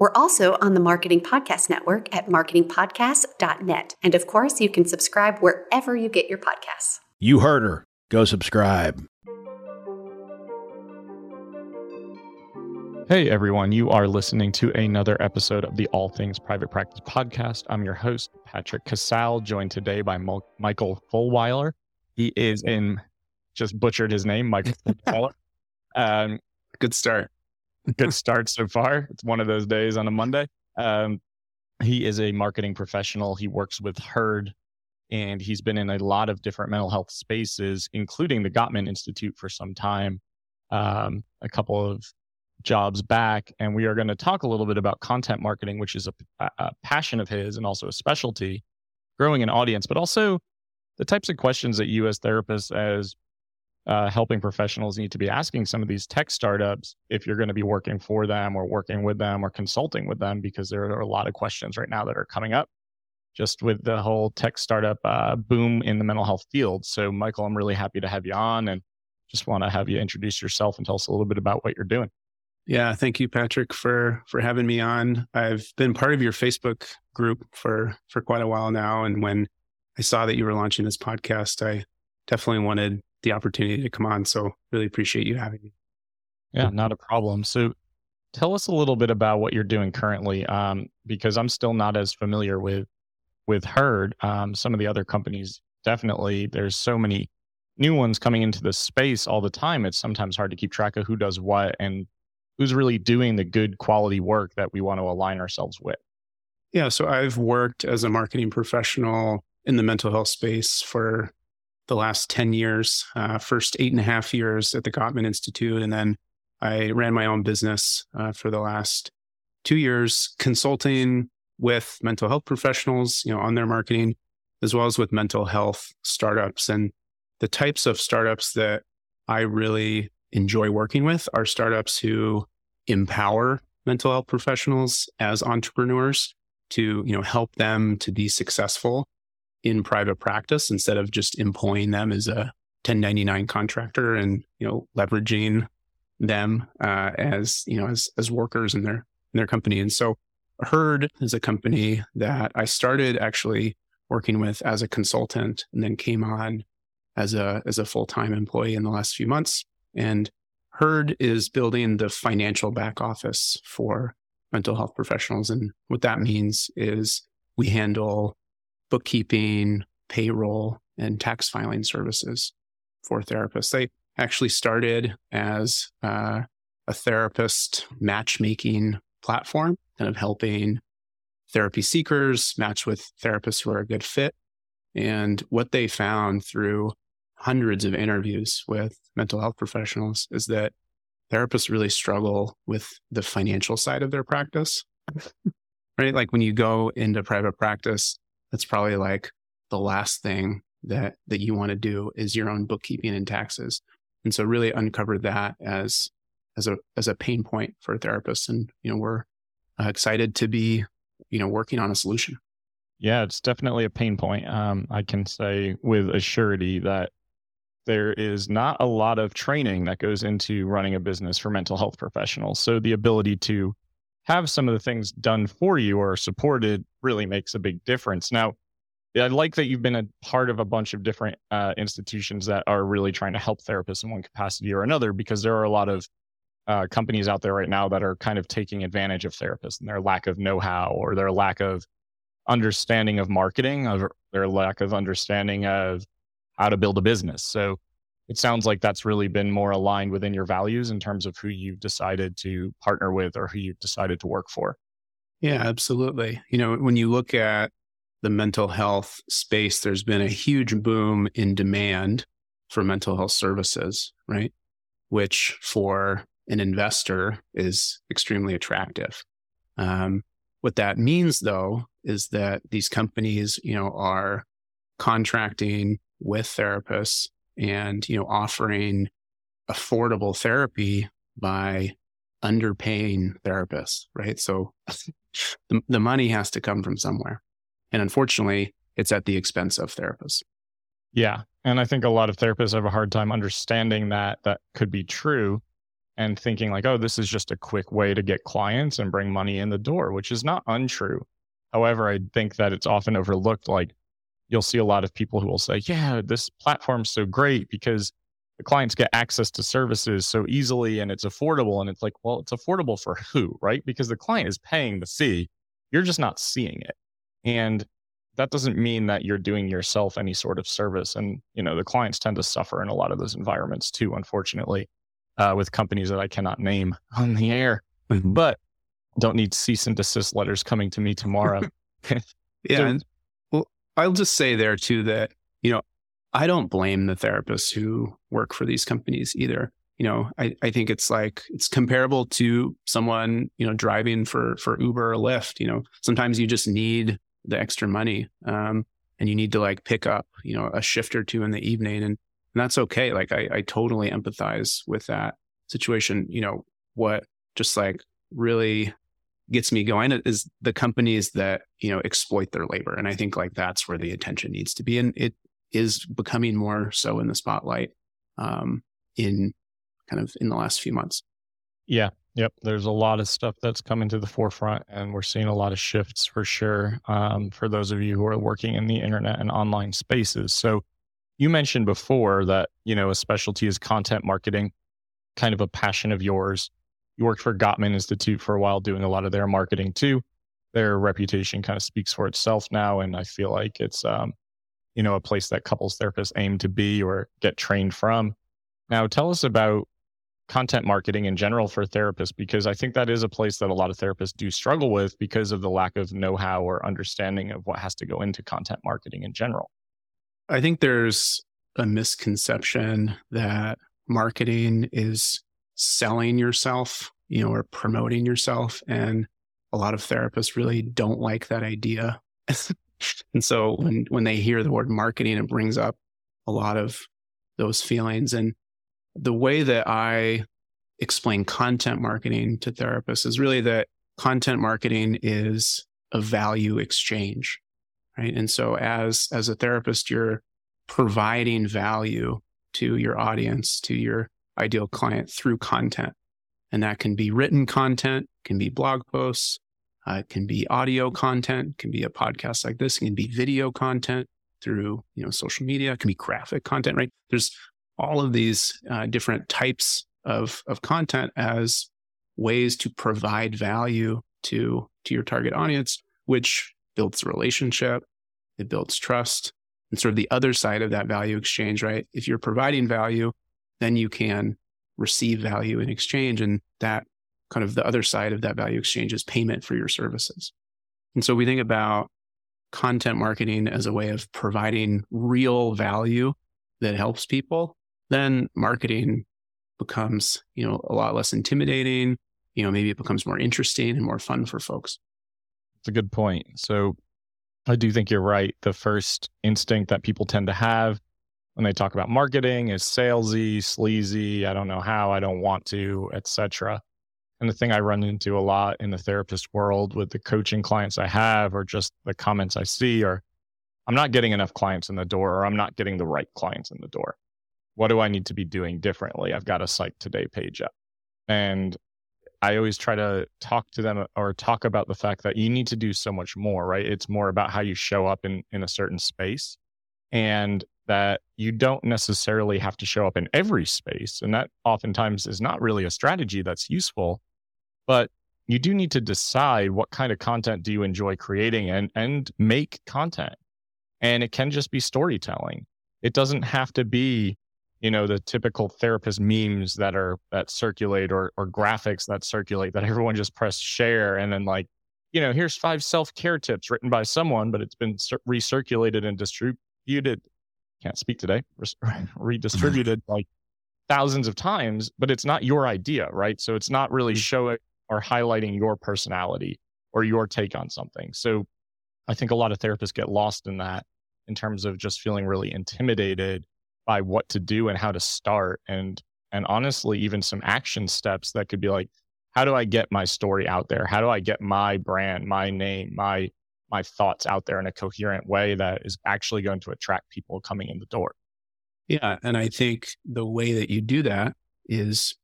We're also on the Marketing Podcast Network at marketingpodcast.net. And of course, you can subscribe wherever you get your podcasts. You heard her. Go subscribe. Hey everyone, you are listening to another episode of the All Things Private Practice podcast. I'm your host, Patrick Casale, joined today by Mo- Michael Fulwiler. He is in, just butchered his name, Michael Fulwiler. Um, Good start good start so far. It's one of those days on a Monday. Um, he is a marketing professional. He works with Herd, and he's been in a lot of different mental health spaces, including the Gottman Institute for some time, um, a couple of jobs back. And we are going to talk a little bit about content marketing, which is a, a passion of his and also a specialty, growing an audience, but also the types of questions that you as therapists, as uh, helping professionals need to be asking some of these tech startups if you're going to be working for them or working with them or consulting with them because there are a lot of questions right now that are coming up just with the whole tech startup uh, boom in the mental health field. So, Michael, I'm really happy to have you on and just want to have you introduce yourself and tell us a little bit about what you're doing. Yeah, thank you, Patrick, for for having me on. I've been part of your Facebook group for for quite a while now, and when I saw that you were launching this podcast, I definitely wanted the opportunity to come on. So really appreciate you having me. Yeah, not a problem. So tell us a little bit about what you're doing currently, um, because I'm still not as familiar with with Herd. Um, some of the other companies definitely. There's so many new ones coming into the space all the time. It's sometimes hard to keep track of who does what and who's really doing the good quality work that we want to align ourselves with. Yeah, so I've worked as a marketing professional in the mental health space for the last 10 years, uh, first eight and a half years at the Gottman Institute. And then I ran my own business uh, for the last two years, consulting with mental health professionals, you know, on their marketing, as well as with mental health startups. And the types of startups that I really enjoy working with are startups who empower mental health professionals as entrepreneurs to, you know, help them to be successful in private practice instead of just employing them as a 1099 contractor and you know leveraging them uh, as you know as as workers in their in their company. And so Herd is a company that I started actually working with as a consultant and then came on as a as a full-time employee in the last few months. And Herd is building the financial back office for mental health professionals. And what that means is we handle bookkeeping, payroll, and tax filing services for therapists. They actually started as uh, a therapist matchmaking platform, kind of helping therapy seekers match with therapists who are a good fit. And what they found through hundreds of interviews with mental health professionals is that therapists really struggle with the financial side of their practice. right? Like when you go into private practice, that's probably like the last thing that that you want to do is your own bookkeeping and taxes. And so really uncover that as as a as a pain point for therapists and you know we're uh, excited to be you know working on a solution. Yeah, it's definitely a pain point. Um, I can say with a surety that there is not a lot of training that goes into running a business for mental health professionals. So the ability to have some of the things done for you or supported really makes a big difference. Now, I like that you've been a part of a bunch of different uh, institutions that are really trying to help therapists in one capacity or another, because there are a lot of uh, companies out there right now that are kind of taking advantage of therapists and their lack of know-how or their lack of understanding of marketing, or their lack of understanding of how to build a business. So it sounds like that's really been more aligned within your values in terms of who you've decided to partner with or who you've decided to work for. Yeah, absolutely. You know, when you look at the mental health space, there's been a huge boom in demand for mental health services, right? Which for an investor is extremely attractive. Um, what that means, though, is that these companies, you know, are contracting with therapists and, you know, offering affordable therapy by underpaying therapists, right? So the, the money has to come from somewhere. And unfortunately, it's at the expense of therapists. Yeah. And I think a lot of therapists have a hard time understanding that that could be true and thinking like, oh, this is just a quick way to get clients and bring money in the door, which is not untrue. However, I think that it's often overlooked. Like you'll see a lot of people who will say, yeah, this platform's so great because the clients get access to services so easily and it's affordable. And it's like, well, it's affordable for who, right? Because the client is paying the fee. You're just not seeing it. And that doesn't mean that you're doing yourself any sort of service. And, you know, the clients tend to suffer in a lot of those environments too, unfortunately, uh, with companies that I cannot name on the air, mm-hmm. but don't need cease and desist letters coming to me tomorrow. yeah. So, I'll just say there too that, you know, I don't blame the therapists who work for these companies either. You know, I, I think it's like it's comparable to someone, you know, driving for for Uber or Lyft. You know, sometimes you just need the extra money. Um, and you need to like pick up, you know, a shift or two in the evening. And, and that's okay. Like I, I totally empathize with that situation. You know, what just like really gets me going is the companies that, you know, exploit their labor. And I think like that's where the attention needs to be. And it is becoming more so in the spotlight um, in kind of in the last few months. Yeah. Yep, there's a lot of stuff that's coming to the forefront, and we're seeing a lot of shifts for sure. Um, for those of you who are working in the internet and online spaces, so you mentioned before that you know a specialty is content marketing, kind of a passion of yours. You worked for Gottman Institute for a while, doing a lot of their marketing too. Their reputation kind of speaks for itself now, and I feel like it's um, you know a place that couples therapists aim to be or get trained from. Now, tell us about content marketing in general for therapists because I think that is a place that a lot of therapists do struggle with because of the lack of know how or understanding of what has to go into content marketing in general. I think there's a misconception that marketing is selling yourself, you know, or promoting yourself. And a lot of therapists really don't like that idea. and so when, when they hear the word marketing, it brings up a lot of those feelings. And the way that I explain content marketing to therapists is really that content marketing is a value exchange, right? And so as, as a therapist, you're providing value to your audience, to your ideal client through content. And that can be written content, can be blog posts, uh, it can be audio content, can be a podcast like this, it can be video content through, you know, social media, it can be graphic content, right? There's all of these uh, different types of, of content as ways to provide value to, to your target audience, which builds relationship, it builds trust. And sort of the other side of that value exchange, right? If you're providing value, then you can receive value in exchange. And that kind of the other side of that value exchange is payment for your services. And so we think about content marketing as a way of providing real value that helps people then marketing becomes, you know, a lot less intimidating. You know, maybe it becomes more interesting and more fun for folks. It's a good point. So I do think you're right. The first instinct that people tend to have when they talk about marketing is salesy, sleazy, I don't know how, I don't want to, etc. And the thing I run into a lot in the therapist world with the coaching clients I have or just the comments I see are I'm not getting enough clients in the door or I'm not getting the right clients in the door what do I need to be doing differently? I've got a Psych Today page up. And I always try to talk to them uh, or talk about the fact that you need to do so much more, right? It's more about how you show up in, in a certain space and that you don't necessarily have to show up in every space. And that oftentimes is not really a strategy that's useful, but you do need to decide what kind of content do you enjoy creating and, and make content. And it can just be storytelling. It doesn't have to be you know the typical therapist memes that are that circulate or or graphics that circulate that everyone just press share and then like you know here's five self-care tips written by someone but it's been recirculated and distributed can't speak today redistributed like thousands of times but it's not your idea right so it's not really mm. showing or highlighting your personality or your take on something so I think a lot of therapists get lost in that in terms of just feeling really intimidated by what to do and how to start and and honestly even some action steps that could be like how do I get my story out there? How do I get my brand, my name, my my thoughts out there in a coherent way that is actually going to attract people coming in the door? Yeah, and I think the way that you do that is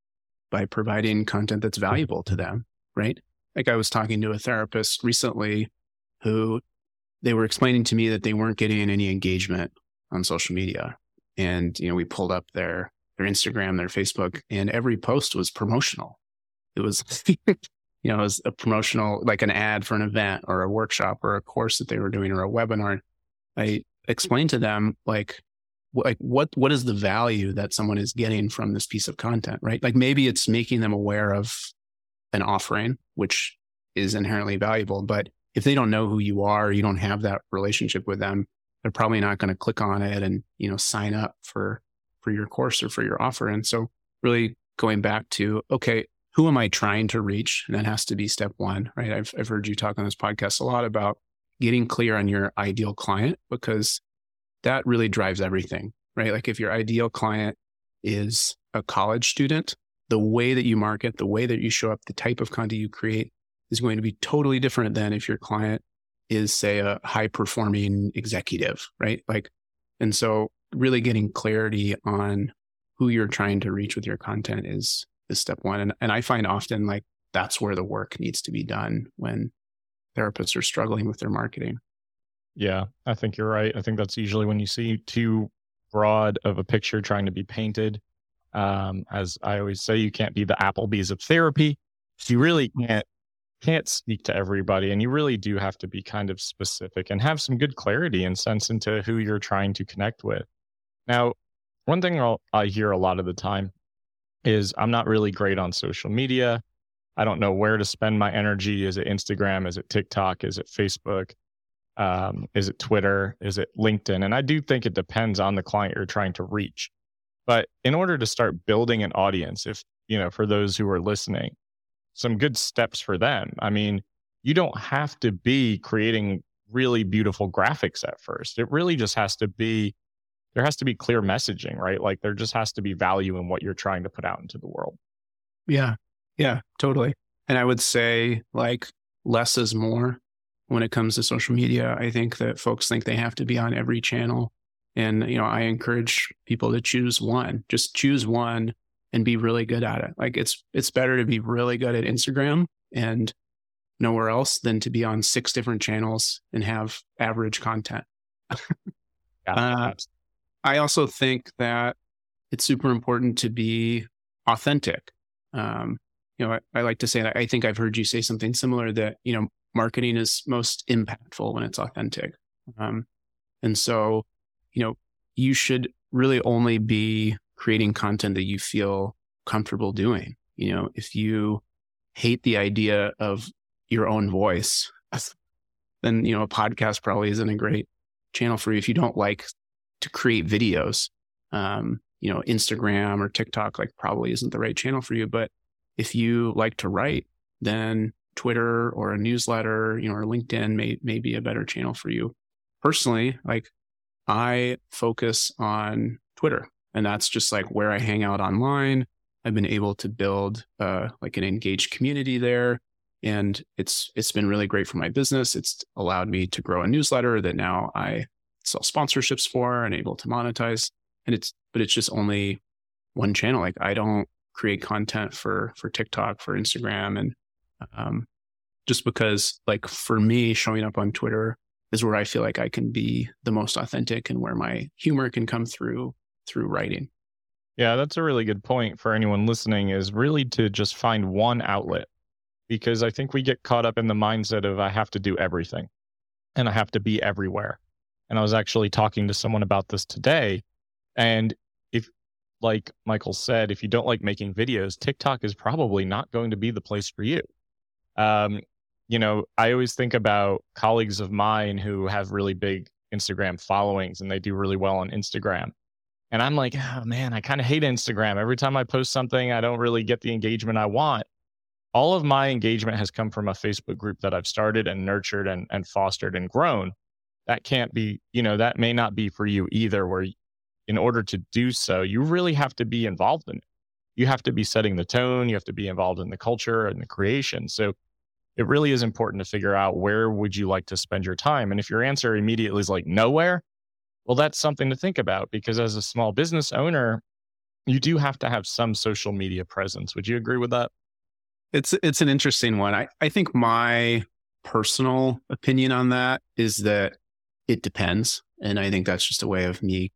by providing content that's valuable to them, right? Like I was talking to a therapist recently who they were explaining to me that they weren't getting any engagement on social media. And, you know, we pulled up their their Instagram, their Facebook, and every post was promotional. It was, you know, as a promotional, like an ad for an event or a workshop or a course that they were doing or a webinar. I explained to them like, like what what is the value that someone is getting from this piece of content, right? Like maybe it's making them aware of an offering, which is inherently valuable, but if they don't know who you are, you don't have that relationship with them, they're probably not going to click on it and you know sign up for for your course or for your offer. And so really going back to, okay, who am I trying to reach? And that has to be step one, right? I've, I've heard you talk on this podcast a lot about getting clear on your ideal client because that really drives everything, right? Like if your ideal client is a college student, the way that you market, the way that you show up, the type of content you create is going to be totally different than if your client is, say, a high performing executive, right? Like, and so really getting clarity on who you're trying to reach with your content is is step one. And and I find often like that's where the work needs to be done when therapists are struggling with their marketing. Yeah, I think you're right. I think that's usually when you see too broad of a picture trying to be painted. Um, as I always say, you can't be the Applebee's of therapy. You really can't can't speak to everybody, and you really do have to be kind of specific and have some good clarity and sense into who you're trying to connect with. Now, one thing I'll, I hear a lot of the time is I'm not really great on social media. I don't know where to spend my energy. Is it Instagram? Is it TikTok? Is it Facebook? Um, is it Twitter? Is it LinkedIn? And I do think it depends on the client you're trying to reach. But in order to start building an audience, if, you know, for those who are listening, some good steps for them. I mean, you don't have to be creating really beautiful graphics at first. It really just has to be there has to be clear messaging, right? Like there just has to be value in what you're trying to put out into the world. Yeah. Yeah, totally. And I would say like less is more when it comes to social media. I think that folks think they have to be on every channel. And, you know, I encourage people to choose one, just choose one and be really good at it. Like it's, it's better to be really good at Instagram and nowhere else than to be on six different channels and have average content. yeah, uh, I also think that it's super important to be authentic. Um, you know, I, I, like to say that I think I've heard you say something similar that, you know, marketing is most impactful when it's authentic. Um, and so, you know, you should really only be creating content that you feel comfortable doing. You know, if you hate the idea of your own voice, then, you know, a podcast probably isn't a great channel for you. If you don't like to create videos. Um, you know, Instagram or TikTok like probably isn't the right channel for you. But if you like to write, then Twitter or a newsletter, you know, or LinkedIn may may be a better channel for you. Personally, like I focus on Twitter, and that's just like where I hang out online. I've been able to build uh, like an engaged community there, and it's it's been really great for my business. It's allowed me to grow a newsletter that now I sell sponsorships for and able to monetize. And it's, but it's just only one channel. Like I don't create content for, for TikTok, for Instagram. And, um, just because like for me, showing up on Twitter is where I feel like I can be the most authentic and where my humor can come through, through writing. Yeah, that's a really good point for anyone listening is really to just find one outlet because I think we get caught up in the mindset of I have to do everything and I have to be everywhere. And I was actually talking to someone about this today. And if, like Michael said, if you don't like making videos, TikTok is probably not going to be the place for you. Um, you know, I always think about colleagues of mine who have really big Instagram followings and they do really well on Instagram. And I'm like, oh man, I kind of hate Instagram. Every time I post something, I don't really get the engagement I want. all of my engagement has come from a Facebook group that I've started and nurtured and, and fostered and grown. That can't be, you know, that may not be for you either, where in order to do so, you really have to be involved in it. You have to be setting the tone, you have to be involved in the culture and the creation. So it really is important to figure out where would you like to spend your time. And if your answer immediately is like nowhere, well, that's something to think about because as a small business owner, you do have to have some social media presence. Would you agree with that? It's it's an interesting one. I, I think my personal opinion on that is that it depends. And I think that's just a way of me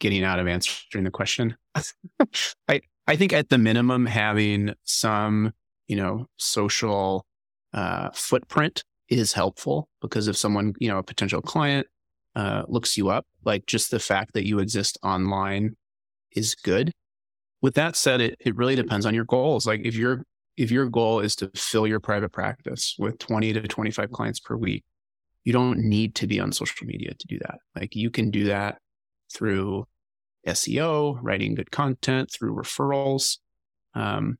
getting out of answering the question. I I think at the minimum having some, you know, social uh, footprint is helpful because if someone, you know, a potential client uh, looks you up, like just the fact that you exist online is good. With that said, it, it really depends on your goals. Like if your if your goal is to fill your private practice with 20 to 25 clients per week, you don't need to be on social media to do that. Like you can do that through SEO, writing good content, through referrals. Um,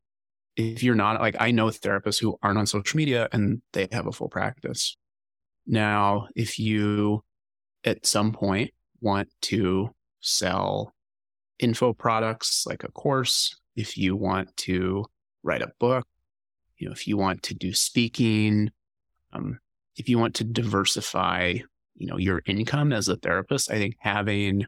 if you're not like, I know therapists who aren't on social media and they have a full practice. Now, if you at some point want to sell info products like a course, if you want to write a book, you know, if you want to do speaking, um, if you want to diversify, you know, your income as a therapist, I think having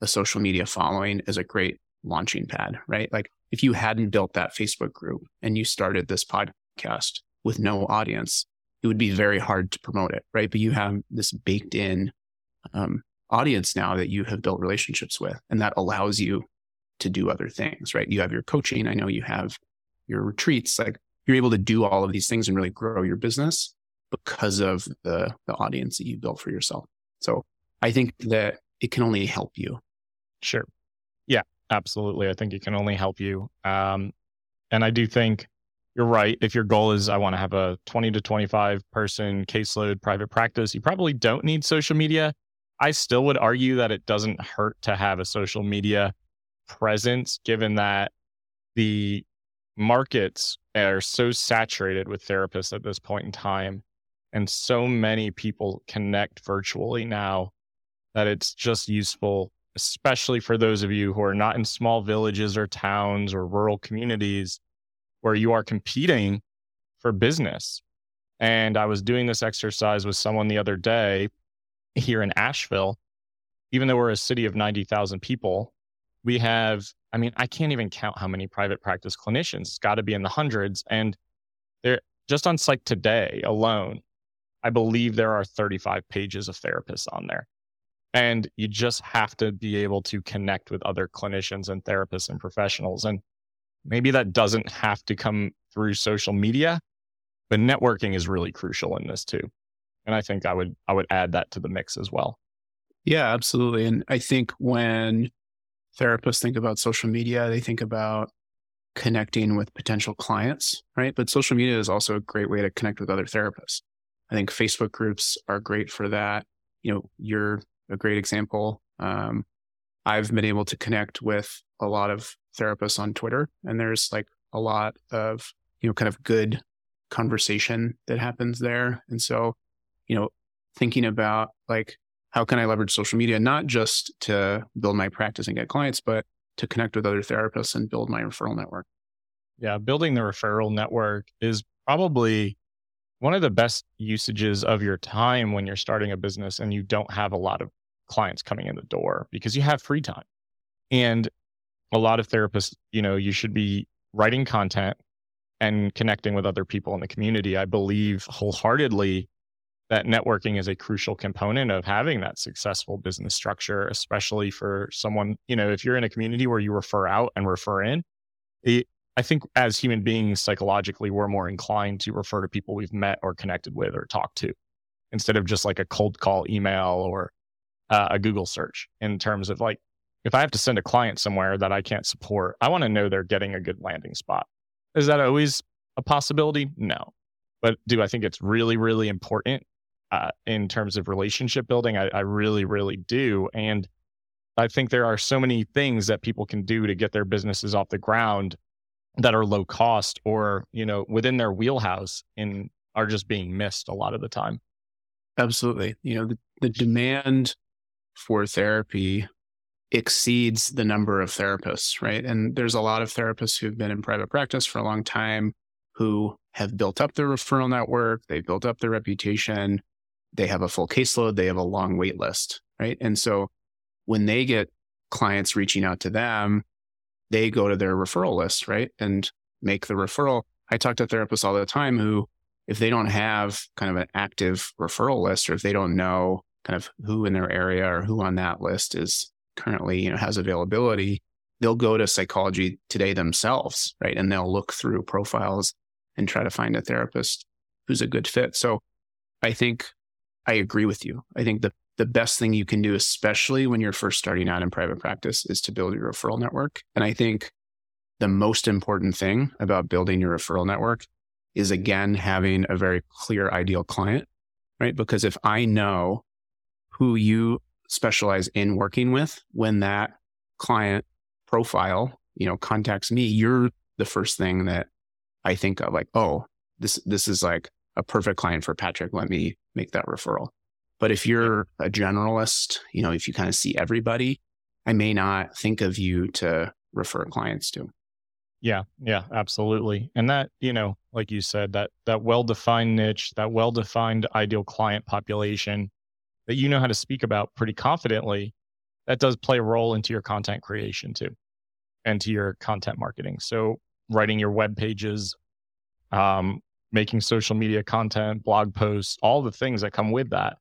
a social media following is a great launching pad, right? Like if you hadn't built that Facebook group and you started this podcast with no audience, it would be very hard to promote it, right? But you have this baked in um, audience now that you have built relationships with, and that allows you to do other things, right? You have your coaching. I know you have your retreats. Like you're able to do all of these things and really grow your business because of the the audience that you built for yourself. So I think that it can only help you. Sure. Yeah, absolutely. I think it can only help you. Um, and I do think you're right. If your goal is I want to have a 20 to 25 person caseload private practice, you probably don't need social media. I still would argue that it doesn't hurt to have a social media presence, given that the markets are so saturated with therapists at this point in time, and so many people connect virtually now that it's just useful, especially for those of you who are not in small villages or towns or rural communities where you are competing for business. And I was doing this exercise with someone the other day here in Asheville, even though we're a city of 90,000 people, we have, I mean, I can't even count how many private practice clinicians. It's got to be in the hundreds. And they're just on Psych Today alone, I believe there are 35 pages of therapists on there. And you just have to be able to connect with other clinicians and therapists and professionals. And maybe that doesn't have to come through social media, but networking is really crucial in this too. And I think I would I would add that to the mix as well. Yeah, absolutely. And I think when therapists think about social media, they think about connecting with potential clients, right? But social media is also a great way to connect with other therapists. I think Facebook groups are great for that. You know, you're a great example. Um, I've been able to connect with a lot of therapists on Twitter, and there's like a lot of, you know, kind of good conversation that happens there. And so you know, thinking about like, how can I leverage social media, not just to build my practice and get clients, but to connect with other therapists and build my referral network? Yeah, building the referral network is probably one of the best usages of your time when you're starting a business and you don't have a lot of clients coming in the door because you have free time. And a lot of therapists, you know, you should be writing content and connecting with other people in the community. I believe wholeheartedly that networking is a crucial component of having that successful business structure, especially for someone, you know, if you're in a community where you refer out and refer in, it, I think as human beings, psychologically, we're more inclined to refer to people we've met or connected with or talked to instead of just like a cold call email or uh, a Google search in terms of like, if I have to send a client somewhere that I can't support, I want to know they're getting a good landing spot. Is that always a possibility? No. But do I think it's really, really important uh, in terms of relationship building. I, I really, really do. And I think there are so many things that people can do to get their businesses off the ground that are low cost or, you know, within their wheelhouse and are just being missed a lot of the time. Absolutely. You know, the, the demand for therapy exceeds the number of therapists, right? And there's a lot of therapists who've been in private practice for a long time who have built up their referral network, they've built up their reputation, they have a full caseload, they have a long wait list, right? And so when they get clients reaching out to them, they go to their referral list, right? And make the referral. I talk to therapists all the time who, if they don't have kind of an active referral list or if they don't know kind of who in their area or who on that list is currently, you know, has availability, they'll go to psychology today themselves, right? And they'll look through profiles and try to find a therapist who's a good fit. So I think I agree with you. I think the the best thing you can do, especially when you're first starting out in private practice, is to build your referral network. And I think the most important thing about building your referral network is again having a very clear ideal client, right? Because if I know who you specialize in working with, when that client profile, you know, contacts me, you're the first thing that I think of like, oh, this this is like a perfect client for Patrick. Let me make that referral. But if you're a generalist, you know, if you kind of see everybody, I may not think of you to refer clients to. Yeah, yeah, absolutely. And that, you know, like you said, that that well-defined niche, that well-defined ideal client population that you know how to speak about pretty confidently, that does play a role into your content creation too and to your content marketing. So writing your web pages, um, making social media content, blog posts, all the things that come with that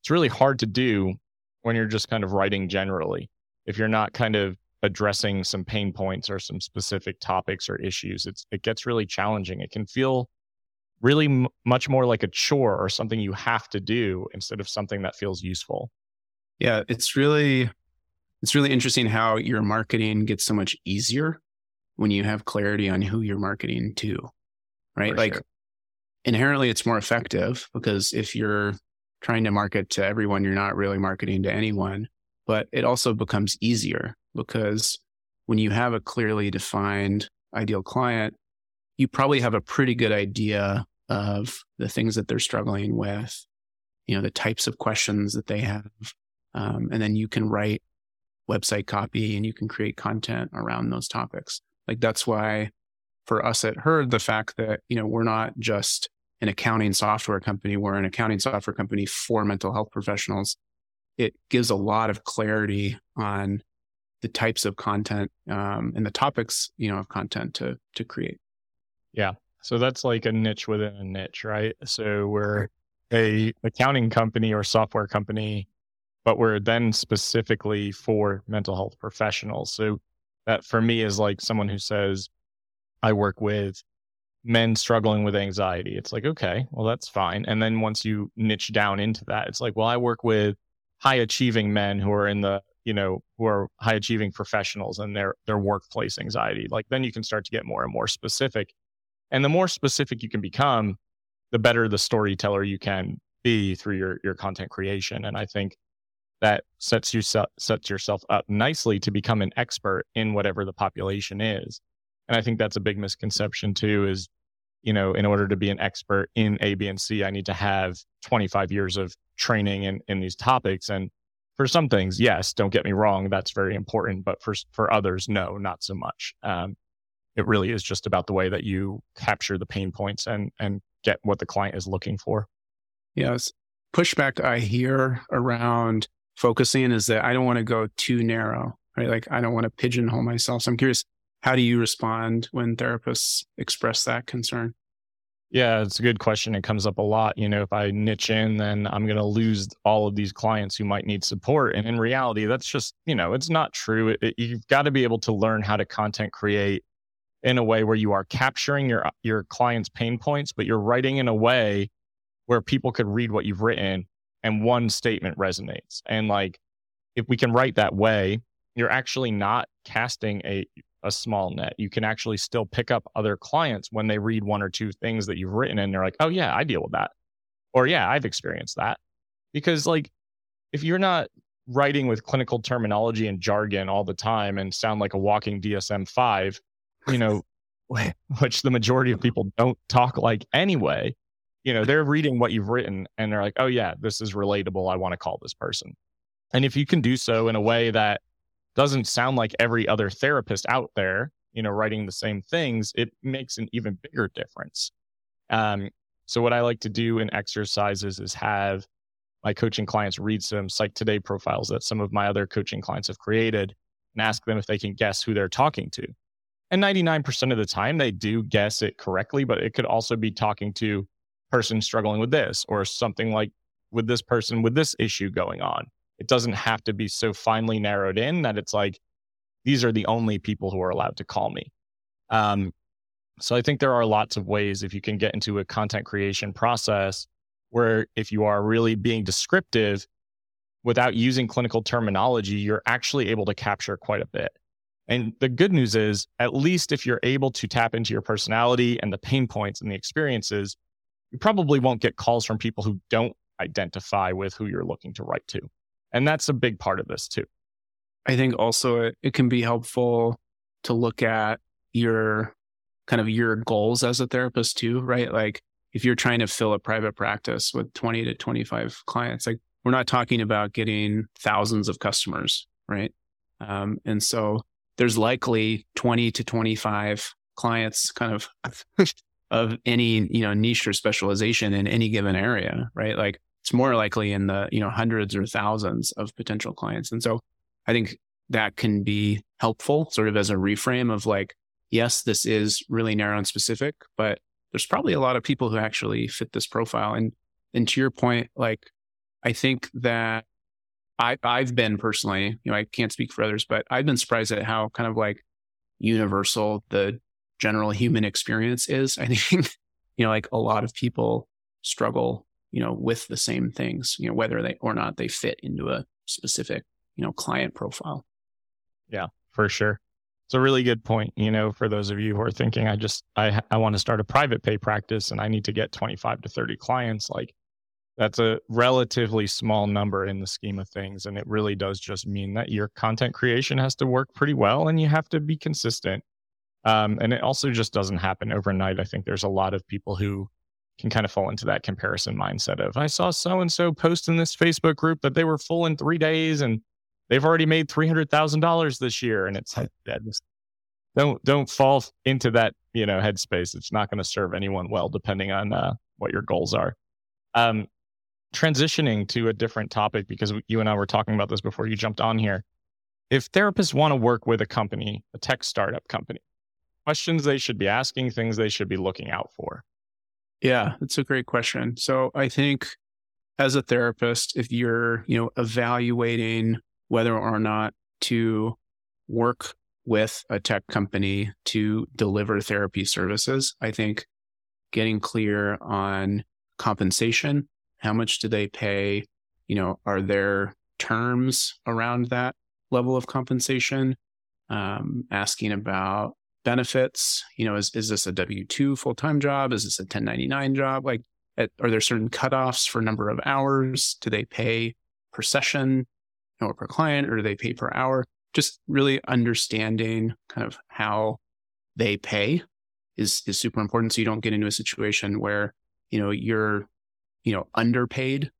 it's really hard to do when you're just kind of writing generally. If you're not kind of addressing some pain points or some specific topics or issues, it's it gets really challenging. It can feel really m- much more like a chore or something you have to do instead of something that feels useful. Yeah, it's really it's really interesting how your marketing gets so much easier when you have clarity on who you're marketing to. Right? For like sure. inherently it's more effective because if you're trying to market to everyone, you're not really marketing to anyone. But it also becomes easier because when you have a clearly defined ideal client, you probably have a pretty good idea of the things that they're struggling with, you know, the types of questions that they have. Um, and then you can write website copy and you can create content around those topics. Like that's why for us at Herd, the fact that, you know, we're not just an accounting software company. We're an accounting software company for mental health professionals. It gives a lot of clarity on the types of content um, and the topics, you know, of content to to create. Yeah. So that's like a niche within a niche, right? So we're a accounting company or software company, but we're then specifically for mental health professionals. So that for me is like someone who says, I work with men struggling with anxiety. It's like, okay, well, that's fine. And then once you niche down into that, it's like, well, I work with high achieving men who are in the, you know, who are high achieving professionals and their their workplace anxiety. Like then you can start to get more and more specific. And the more specific you can become, the better the storyteller you can be through your your content creation. And I think that sets you sets yourself up nicely to become an expert in whatever the population is. And I think that's a big misconception too is, you know, in order to be an expert in A, B, and C, I need to have 25 years of training in, in these topics. And for some things, yes, don't get me wrong, that's very important. But for, for others, no, not so much. Um, it really is just about the way that you capture the pain points and, and get what the client is looking for. Yes. Pushback I hear around focusing is that I don't want to go too narrow, right? Like I don't want to pigeonhole myself. So I'm curious, how do you respond when therapists express that concern? Yeah, it's a good question. It comes up a lot. You know, if I niche in, then I'm going to lose all of these clients who might need support. And in reality, that's just, you know, it's not true. It, it, you've got to be able to learn how to content create in a way where you are capturing your your clients' pain points, but you're writing in a way where people could read what you've written and one statement resonates. And like, if we can write that way, you're actually not casting a a small net. You can actually still pick up other clients when they read one or two things that you've written and they're like, oh, yeah, I deal with that. Or, yeah, I've experienced that. Because, like, if you're not writing with clinical terminology and jargon all the time and sound like a walking DSM 5, you know, which the majority of people don't talk like anyway, you know, they're reading what you've written and they're like, oh, yeah, this is relatable. I want to call this person. And if you can do so in a way that doesn't sound like every other therapist out there, you know, writing the same things, it makes an even bigger difference. Um, so what I like to do in exercises is have my coaching clients read some psych today profiles that some of my other coaching clients have created and ask them if they can guess who they're talking to. And 99% of the time they do guess it correctly, but it could also be talking to person struggling with this or something like with this person with this issue going on. It doesn't have to be so finely narrowed in that it's like these are the only people who are allowed to call me. Um, so I think there are lots of ways if you can get into a content creation process where if you are really being descriptive without using clinical terminology, you're actually able to capture quite a bit. And the good news is, at least if you're able to tap into your personality and the pain points and the experiences, you probably won't get calls from people who don't identify with who you're looking to write to. And that's a big part of this too. I think also it, it can be helpful to look at your kind of your goals as a therapist too, right? Like if you're trying to fill a private practice with 20 to 25 clients, like we're not talking about getting thousands of customers, right? Um, and so there's likely 20 to 25 clients kind of of any, you know, niche or specialization in any given area, right? Like it's more likely in the, you know, hundreds or thousands of potential clients. And so I think that can be helpful sort of as a reframe of like, yes, this is really narrow and specific, but there's probably a lot of people who actually fit this profile. And and to your point, like I think that I I've been personally, you know, I can't speak for others, but I've been surprised at how kind of like universal the general human experience is. I think, you know, like a lot of people struggle, you know, with the same things, you know, whether they or not they fit into a specific, you know, client profile. Yeah, for sure. It's a really good point, you know, for those of you who are thinking, I just, I, I want to start a private pay practice and I need to get 25 to 30 clients. Like that's a relatively small number in the scheme of things. And it really does just mean that your content creation has to work pretty well and you have to be consistent. Um, and it also just doesn't happen overnight. I think there's a lot of people who can kind of fall into that comparison mindset of, I saw so and so post in this Facebook group that they were full in three days and they've already made three hundred thousand dollars this year, and it's like don't don't fall into that you know headspace. It's not going to serve anyone well, depending on uh, what your goals are. Um, transitioning to a different topic because you and I were talking about this before you jumped on here. If therapists want to work with a company, a tech startup company, questions they should be asking, things they should be looking out for. Yeah, it's a great question. So I think as a therapist, if you're, you know, evaluating whether or not to work with a tech company to deliver therapy services. I think getting clear on compensation, how much do they pay? You know, are there terms around that level of compensation? Um, asking about benefits. You know, is, is this a W 2 full time job? Is this a 1099 job? Like, at, are there certain cutoffs for number of hours? Do they pay per session? or per client or do they pay per hour? Just really understanding kind of how they pay is is super important. So you don't get into a situation where, you know, you're, you know, underpaid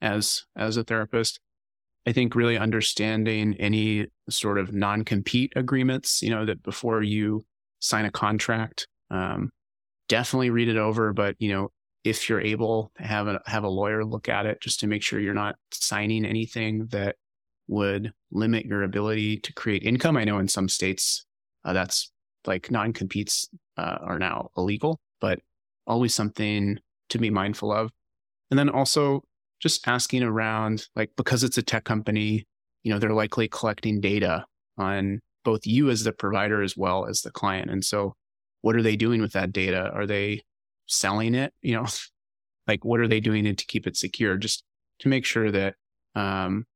as as a therapist. I think really understanding any sort of non-compete agreements, you know, that before you sign a contract, um, definitely read it over. But you know, if you're able to have a have a lawyer look at it just to make sure you're not signing anything that would limit your ability to create income. I know in some states uh, that's like non competes uh, are now illegal, but always something to be mindful of. And then also just asking around, like, because it's a tech company, you know, they're likely collecting data on both you as the provider as well as the client. And so, what are they doing with that data? Are they selling it? You know, like, what are they doing to keep it secure? Just to make sure that, um,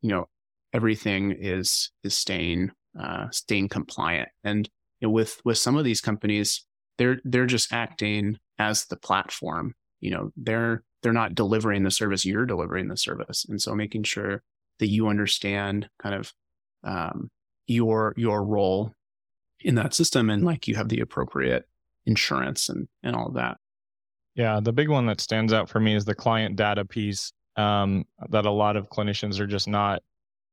you know, everything is is staying uh, staying compliant. And you know, with with some of these companies, they're they're just acting as the platform. You know, they're they're not delivering the service; you're delivering the service. And so, making sure that you understand kind of um, your your role in that system and like you have the appropriate insurance and and all of that. Yeah, the big one that stands out for me is the client data piece um, that a lot of clinicians are just not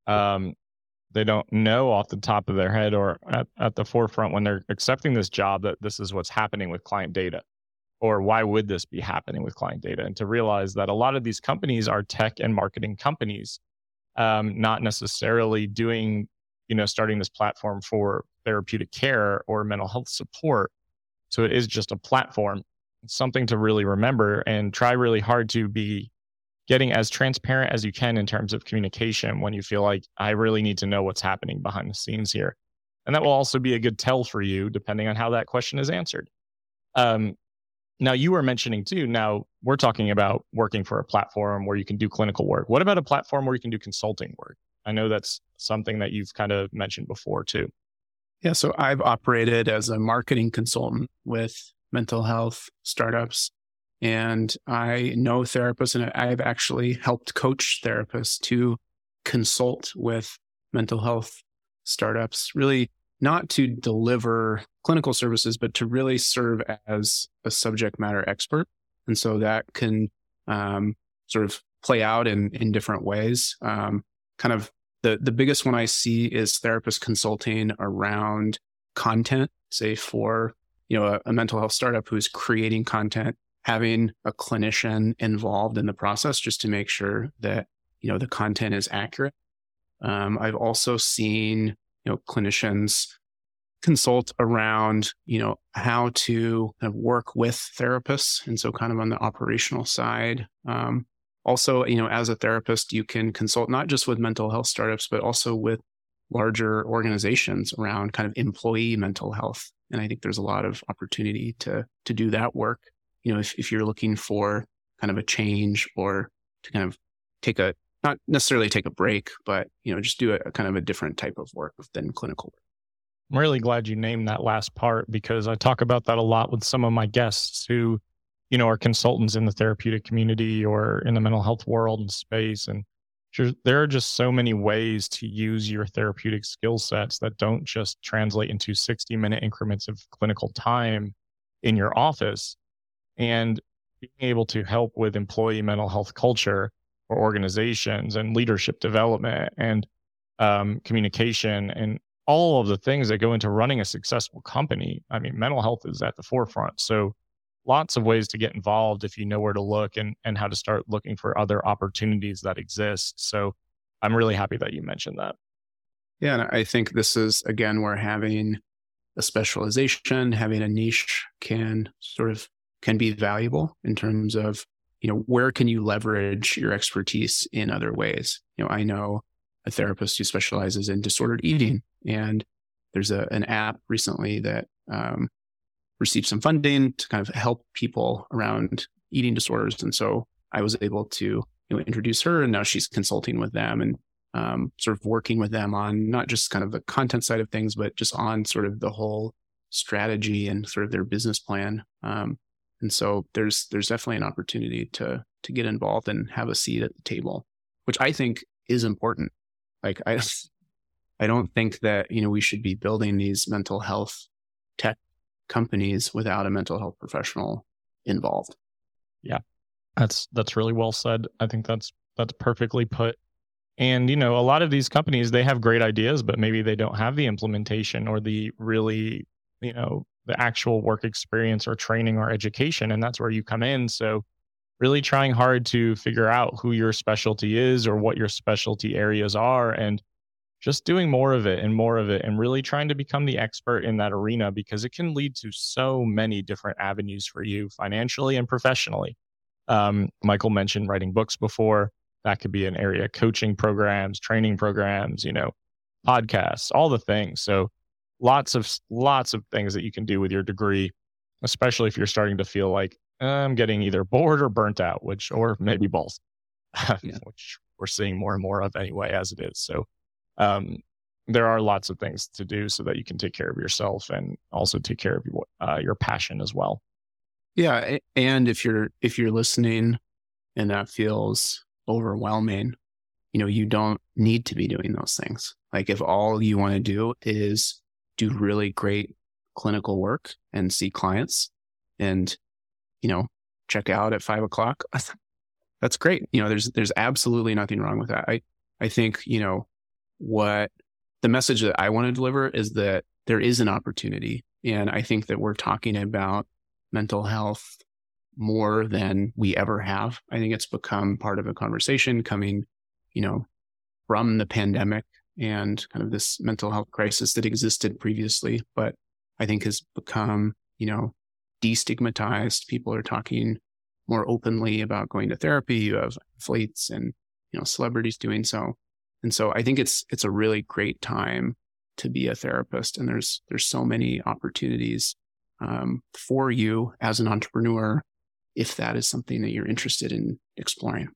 um, they don't know off the top of their head or at, at the forefront when they're accepting this job that this is what's happening with client data or why would this be happening with client data and to realize that a lot of these companies are tech and marketing companies um, not necessarily doing you know starting this platform for therapeutic care or mental health support so it is just a platform it's something to really remember and try really hard to be getting as transparent as you can in terms of communication when you feel like I really need to know what's happening behind the scenes here. And that will also be a good tell for you, depending on how that question is answered. Um, now, you were mentioning too, now we're talking about working for a platform where you can do clinical work. What about a platform where you can do consulting work? I know that's something that you've kind of mentioned before too. Yeah. So I've operated as a marketing consultant with mental health startups and I know therapists and I've actually helped coach therapists to consult with mental health startups, really not to deliver clinical services, but to really serve as a subject matter expert. And so that can um, sort of play out in, in different ways. Um, kind of the, the biggest one I see is therapist consulting around content, say for, you know, a, a mental health startup who's creating content having a clinician involved in the process just to make sure that you know the content is accurate. Um, I've also seen you know clinicians consult around you know how to kind of work with therapists, and so kind of on the operational side. Um, also, you know, as a therapist, you can consult not just with mental health startups, but also with larger organizations around kind of employee mental health. And I think there's a lot of opportunity to to do that work you know, if, if you're looking for kind of a change or to kind of take a, not necessarily take a break, but, you know, just do a, a kind of a different type of work than clinical work. I'm really glad you named that last part because I talk about that a lot with some of my guests who, you know, are consultants in the therapeutic community or in the mental health world and space. And there are just so many ways to use your therapeutic skill sets that don't just translate into 60 minute increments of clinical time in your office and being able to help with employee mental health culture for organizations and leadership development and um, communication and all of the things that go into running a successful company. I mean, mental health is at the forefront. So, lots of ways to get involved if you know where to look and, and how to start looking for other opportunities that exist. So, I'm really happy that you mentioned that. Yeah. And I think this is, again, where having a specialization, having a niche can sort of can be valuable in terms of you know where can you leverage your expertise in other ways you know i know a therapist who specializes in disordered eating and there's a, an app recently that um, received some funding to kind of help people around eating disorders and so i was able to you know introduce her and now she's consulting with them and um, sort of working with them on not just kind of the content side of things but just on sort of the whole strategy and sort of their business plan um, and so there's there's definitely an opportunity to to get involved and have a seat at the table, which I think is important. Like I I don't think that, you know, we should be building these mental health tech companies without a mental health professional involved. Yeah. That's that's really well said. I think that's that's perfectly put. And you know, a lot of these companies they have great ideas, but maybe they don't have the implementation or the really, you know, the actual work experience or training or education. And that's where you come in. So, really trying hard to figure out who your specialty is or what your specialty areas are and just doing more of it and more of it and really trying to become the expert in that arena because it can lead to so many different avenues for you financially and professionally. Um, Michael mentioned writing books before. That could be an area, coaching programs, training programs, you know, podcasts, all the things. So lots of lots of things that you can do with your degree, especially if you're starting to feel like I'm getting either bored or burnt out, which or maybe both, yeah. which we're seeing more and more of anyway as it is. So um, there are lots of things to do so that you can take care of yourself and also take care of your, uh, your passion as well. Yeah, and if you're if you're listening and that feels overwhelming, you know, you don't need to be doing those things. Like if all you want to do is do really great clinical work and see clients and, you know, check out at five o'clock. That's great. You know, there's, there's absolutely nothing wrong with that. I, I think, you know, what the message that I want to deliver is that there is an opportunity. And I think that we're talking about mental health more than we ever have. I think it's become part of a conversation coming, you know, from the pandemic and kind of this mental health crisis that existed previously, but I think has become, you know, destigmatized. People are talking more openly about going to therapy. You have athletes and, you know, celebrities doing so. And so I think it's, it's a really great time to be a therapist. And there's, there's so many opportunities, um, for you as an entrepreneur, if that is something that you're interested in exploring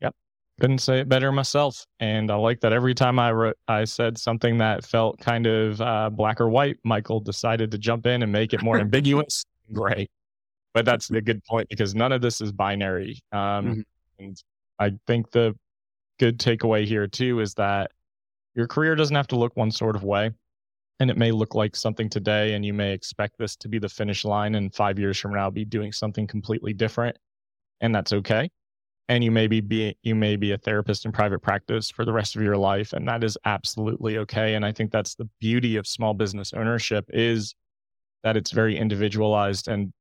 Yep, couldn't say it better myself. And I like that every time I wrote, I said something that felt kind of uh, black or white. Michael decided to jump in and make it more ambiguous, Great, But that's a good point because none of this is binary. Um, mm-hmm. And I think the good takeaway here too is that your career doesn't have to look one sort of way. And it may look like something today, and you may expect this to be the finish line, and five years from now, be doing something completely different. And that's okay and you may be, be you may be a therapist in private practice for the rest of your life and that is absolutely okay and i think that's the beauty of small business ownership is that it's very individualized and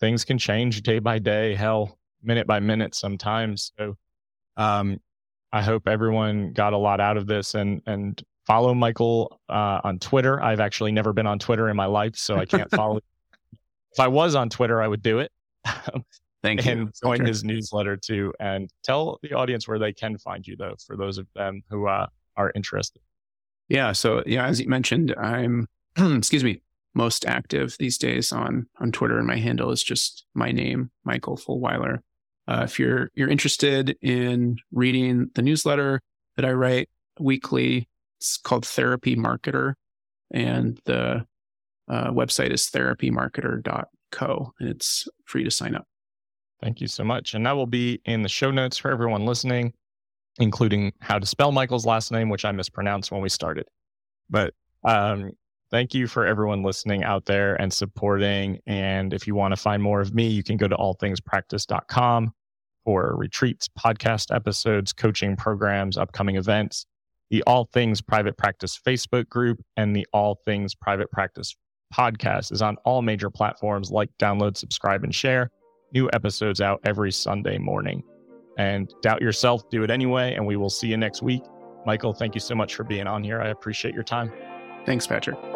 things can change day by day hell minute by minute sometimes so um, i hope everyone got a lot out of this and and follow michael uh, on twitter i've actually never been on twitter in my life so i can't follow if i was on twitter i would do it Thank you. And join his newsletter too. And tell the audience where they can find you, though, for those of them who uh, are interested. Yeah. So, yeah, as you mentioned, I'm, excuse me, most active these days on on Twitter, and my handle is just my name, Michael Fulwiler. Uh, if you're you're interested in reading the newsletter that I write weekly, it's called Therapy Marketer, and the uh, website is therapymarketer.co, and it's free to sign up. Thank you so much. And that will be in the show notes for everyone listening, including how to spell Michael's last name, which I mispronounced when we started. But um, thank you for everyone listening out there and supporting. And if you want to find more of me, you can go to allthingspractice.com for retreats, podcast episodes, coaching programs, upcoming events, the All Things Private Practice Facebook group, and the All Things Private Practice podcast is on all major platforms like download, subscribe, and share new episodes out every Sunday morning. And doubt yourself, do it anyway. And we will see you next week. Michael, thank you so much for being on here. I appreciate your time. Thanks, Patrick.